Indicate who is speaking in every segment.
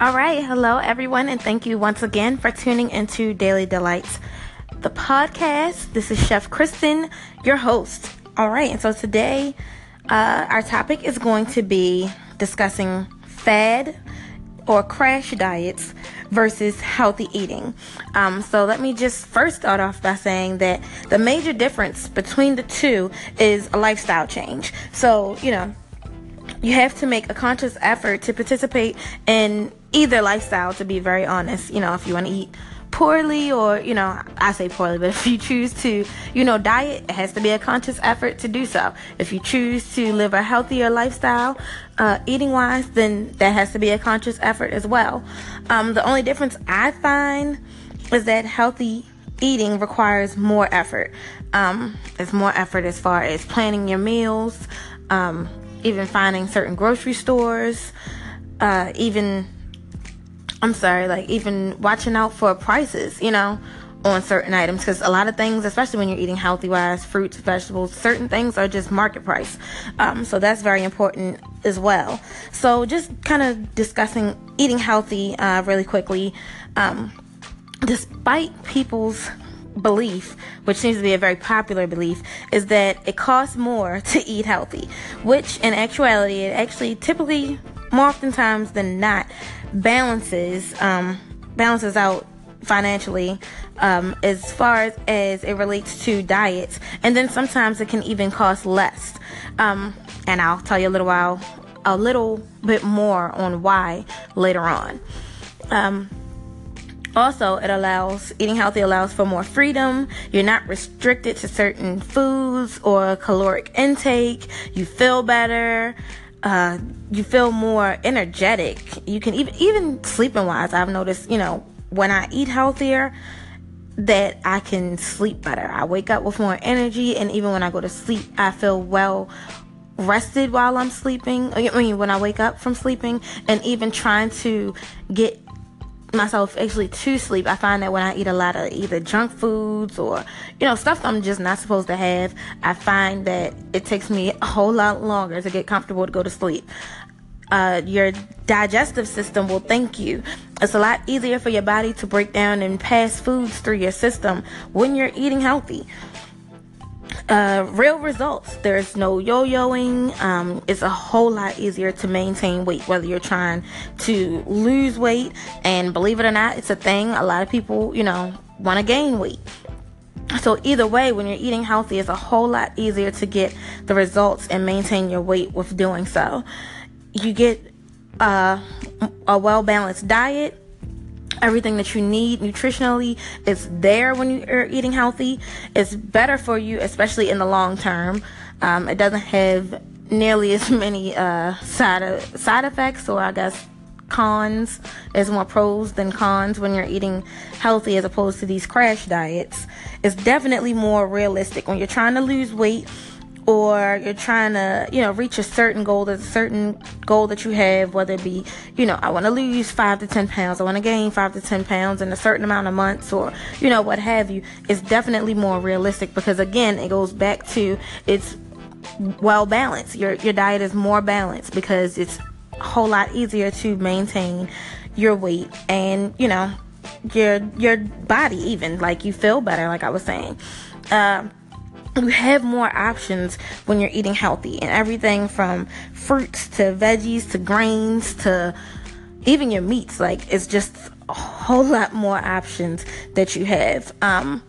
Speaker 1: All right, hello everyone, and thank you once again for tuning into Daily Delights, the podcast. This is Chef Kristen, your host. All right, and so today uh, our topic is going to be discussing fad or crash diets versus healthy eating. Um, so let me just first start off by saying that the major difference between the two is a lifestyle change. So, you know, you have to make a conscious effort to participate in either lifestyle, to be very honest. You know, if you want to eat poorly or, you know, I say poorly, but if you choose to, you know, diet, it has to be a conscious effort to do so. If you choose to live a healthier lifestyle, uh, eating wise, then that has to be a conscious effort as well. Um, the only difference I find is that healthy eating requires more effort. Um, it's more effort as far as planning your meals, um, even finding certain grocery stores, uh, even I'm sorry, like even watching out for prices, you know, on certain items because a lot of things, especially when you're eating healthy wise, fruits, vegetables, certain things are just market price. Um, so that's very important as well. So just kind of discussing eating healthy uh, really quickly. Um, despite people's belief, which seems to be a very popular belief, is that it costs more to eat healthy, which in actuality, it actually typically, more oftentimes than not, balances um, balances out financially um, as far as, it relates to diets, and then sometimes it can even cost less. Um, and I'll tell you a little while, a little bit more on why later on. Um, also, it allows eating healthy allows for more freedom. You're not restricted to certain foods or caloric intake. You feel better. Uh, you feel more energetic. You can even even sleeping wise. I've noticed, you know, when I eat healthier, that I can sleep better. I wake up with more energy, and even when I go to sleep, I feel well rested while I'm sleeping. I mean, when I wake up from sleeping, and even trying to get myself actually to sleep, I find that when I eat a lot of either junk foods or, you know, stuff I'm just not supposed to have, I find that it takes me a whole lot longer to get comfortable to go to sleep. Uh, your digestive system will thank you. It's a lot easier for your body to break down and pass foods through your system when you're eating healthy uh, real results. There's no yo yoing. Um, it's a whole lot easier to maintain weight, whether you're trying to lose weight. And believe it or not, it's a thing. A lot of people, you know, want to gain weight. So, either way, when you're eating healthy, it's a whole lot easier to get the results and maintain your weight with doing so. You get uh, a well balanced diet everything that you need nutritionally is there when you're eating healthy. It's better for you, especially in the long term. Um, it doesn't have nearly as many uh, side side effects, or I guess cons. There's more pros than cons when you're eating healthy as opposed to these crash diets. It's definitely more realistic when you're trying to lose weight or you're trying to, you know, reach a certain goal, there's a certain goal that you have, whether it be, you know, I want to lose five to 10 pounds, I want to gain five to 10 pounds in a certain amount of months, or, you know, what have you, it's definitely more realistic because, again, it goes back to it's well balanced. Your, your diet is more balanced because it's a whole lot easier to maintain your weight and, you know, your, your body even, like you feel better, like I was saying. Um, you have more options when you're eating healthy. And everything from fruits to veggies to grains to even your meats like it's just a whole lot more options that you have. Um,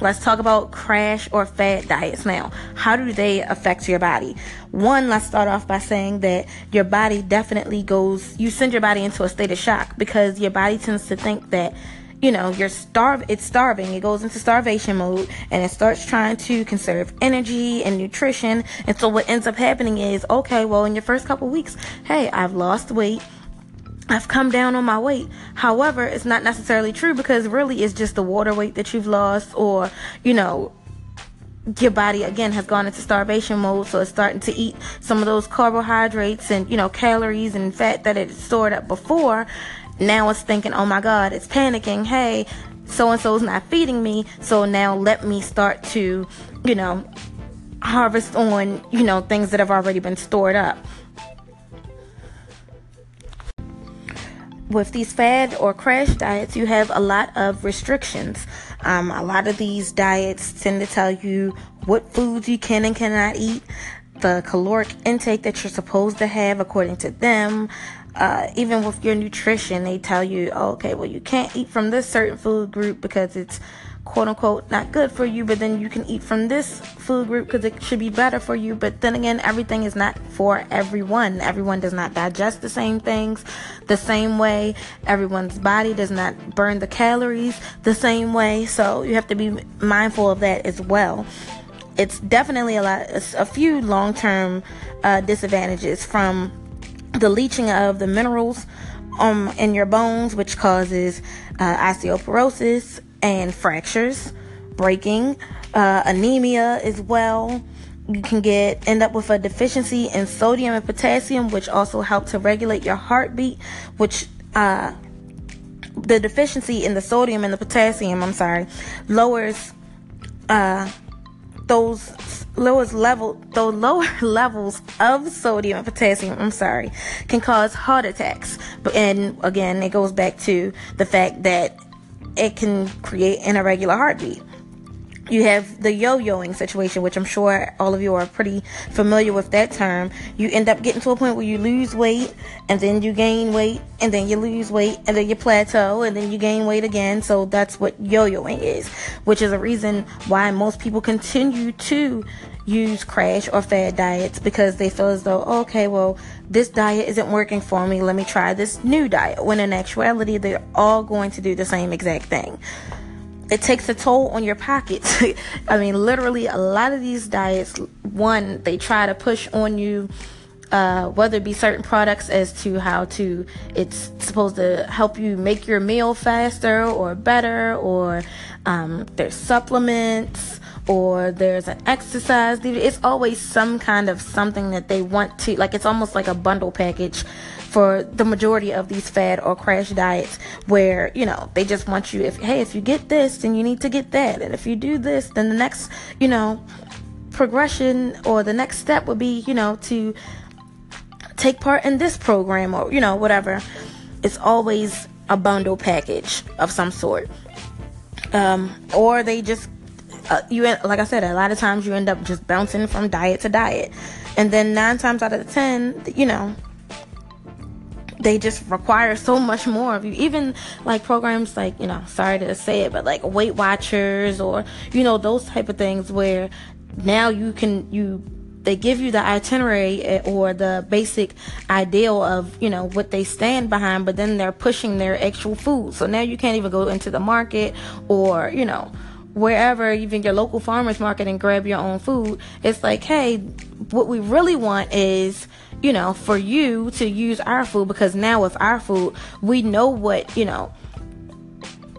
Speaker 1: let's talk about crash or fad diets. Now how do they affect your body? One let's start off by saying that your body definitely goes you send your body into a state of shock because your body tends to think that you know, you're starve it's starving. It goes into starvation mode and it starts trying to conserve energy and nutrition. And so what ends up happening is, okay, well in your first couple weeks, hey, I've lost weight. I've come down on my weight. However, it's not necessarily true because really it's just the water weight that you've lost or, you know, your body again has gone into starvation mode so it's starting to eat some of those carbohydrates and you know calories and fat that it stored up before now it's thinking, oh my God, it's panicking. Hey, so and so's not feeding me. So now let me start to, you know, harvest on, you know, things that have already been stored up. with these fad or crash diets, you have a lot of restrictions. Um, a lot of these diets tend to tell you what foods you can and cannot eat, the caloric intake that you're supposed to have according to them. Uh, even with your nutrition, they tell you, oh, okay, well, you can't eat from this certain food group because it's quote unquote not good for you, but then you can eat from this food group because it should be better for you. But then again, everything is not for everyone. Everyone does not digest the same things the same way. Everyone's body does not burn the calories the same way. So you have to be mindful of that as well. It's definitely a lot, a few long term uh, disadvantages from the leaching of the minerals um, in your bones, which causes uh, osteoporosis, and fractures, breaking, uh, anemia as well. You can get end up with a deficiency in sodium and potassium, which also help to regulate your heartbeat. Which uh, the deficiency in the sodium and the potassium, I'm sorry, lowers uh, those lowest level those lower levels of sodium and potassium i'm sorry can cause heart attacks and again it goes back to the fact that it can create an irregular heartbeat. You have the yo yoing situation, which I'm sure all of you are pretty familiar with that term. You end up getting to a point where you lose weight, and then you gain weight, and then you lose weight, and then you plateau, and then you gain weight again. So that's what yo yoing is, which is a reason why most people continue to use crash or fad diets because they feel as though, okay, well, this diet isn't working for me. Let me try this new diet. When in actuality, they're all going to do the same exact thing. It takes a toll on your pockets. I mean, literally, a lot of these diets, one, they try to push on you. Uh, whether it be certain products as to how to it's supposed to help you make your meal faster or better or um, there's supplements or there's an exercise it's always some kind of something that they want to like it's almost like a bundle package for the majority of these fad or crash diets where you know they just want you if hey if you get this then you need to get that. And if you do this then the next you know progression or the next step would be you know to take part in this program or you know whatever. It's always a bundle package of some sort. Um, or they just uh, you like I said, a lot of times you end up just bouncing from diet to diet, and then nine times out of ten, you know, they just require so much more of you. Even like programs like you know, sorry to say it, but like Weight Watchers or you know those type of things where now you can you they give you the itinerary eh, or the basic ideal of you know what they stand behind but then they're pushing their actual food so now you can't even go into the market or you know wherever, even your local farmers market, and grab your own food. It's like, hey, what we really want is, you know, for you to use our food because now with our food, we know what, you know,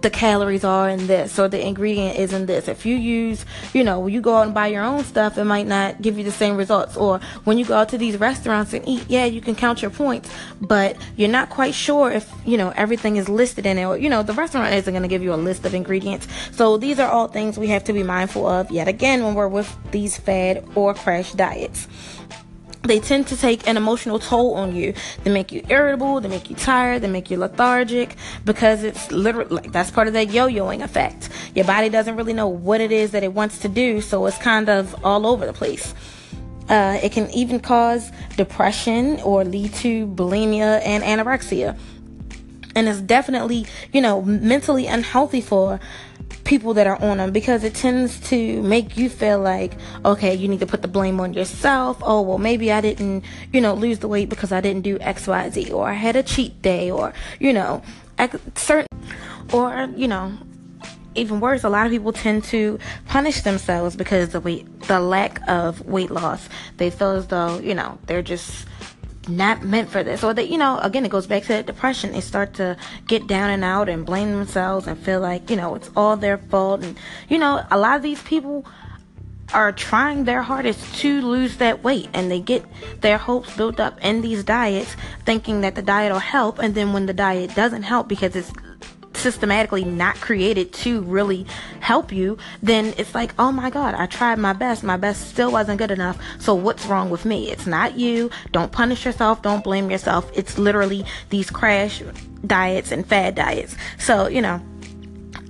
Speaker 1: the calories are in this or the ingredient is in this. If you use, you know, when you go out and buy your own stuff, it might not give you the same results. Or when you go out to these restaurants and eat, yeah, you can count your points, but you're not quite sure if, you know, everything is listed in it. Or, you know, the restaurant isn't going to give you a list of ingredients. So these are all things we have to be mindful of yet again when we're with these fad or crash diets they tend to take an emotional toll on you. They make you irritable, they make you tired, they make you lethargic because it's literally like that's part of that yo-yoing effect. Your body doesn't really know what it is that it wants to do, so it's kind of all over the place. Uh, it can even cause depression or lead to bulimia and anorexia. And it's definitely, you know, mentally unhealthy for people that are on them because it tends to make you feel like, okay, you need to put the blame on yourself. Oh, well, maybe I didn't, you know, lose the weight because I didn't do XYZ or I had a cheat day or, you know, certain, or, you know, even worse, a lot of people tend to punish themselves because the weight, the lack of weight loss. They feel as though, you know, they're just not meant for this or that you know again it goes back to that depression. They start to get down and out and blame themselves and feel like you know it's all their fault. And you know a lot of these people are trying their hardest to lose that weight. And they get their hopes built up in these diets thinking that the diet will help. And then when the diet doesn't help because it's systematically not created to really help you, then it's like, oh my God, I tried my best. My best still wasn't good enough. So what's wrong with me? It's not you. Don't punish yourself. Don't blame yourself. It's literally these crash diets and fad diets. So, you know,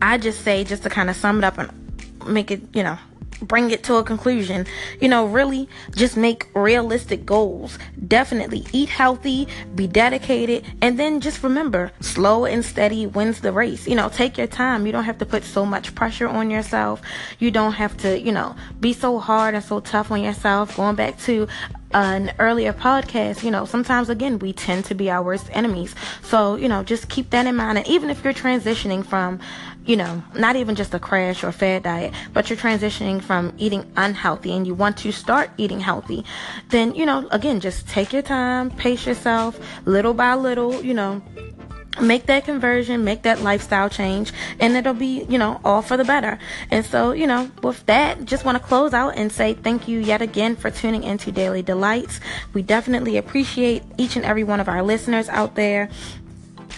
Speaker 1: I just say, just to kind of sum it up and make it, you know, bring it to a conclusion. You know, really just make realistic goals. Definitely eat healthy, be dedicated, and then just remember slow and steady wins the race. You know, take your time. You don't have to put so much pressure on yourself. You don't have to, you know, be so hard and so tough on yourself. Going back to an earlier podcast, you know, sometimes again, we tend to be our worst enemies. So, you know, just keep that in mind. And even if you're transitioning from, you know, not even just a crash or fad diet, but you're transitioning from eating unhealthy and you want to start eating healthy, then, you know, again, just take your time, pace yourself little by little, you know, make that conversion, make that lifestyle change, and it'll be, you know, all for the better. And so, you know, with that, just want to close out and say thank you yet again for tuning into Daily Delights. We definitely appreciate each and every one of our listeners out there.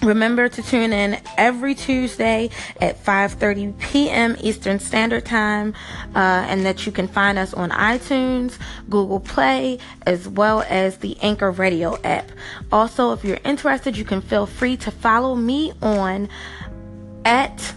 Speaker 1: Remember to tune in every Tuesday at 5:30 p.m. Eastern Standard Time, uh, and that you can find us on iTunes, Google Play, as well as the Anchor Radio app. Also, if you're interested, you can feel free to follow me on at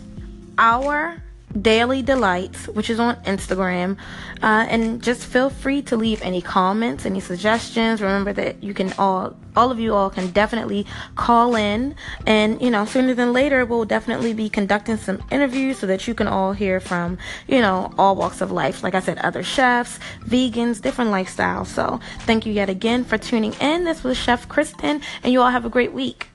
Speaker 1: our Daily Delights, which is on Instagram. Uh, and just feel free to leave any comments, any suggestions. Remember that you can all, all of you all can definitely call in. And, you know, sooner than later, we'll definitely be conducting some interviews so that you can all hear from, you know, all walks of life. Like I said, other chefs, vegans, different lifestyles. So thank you yet again for tuning in. This was Chef Kristen, and you all have a great week.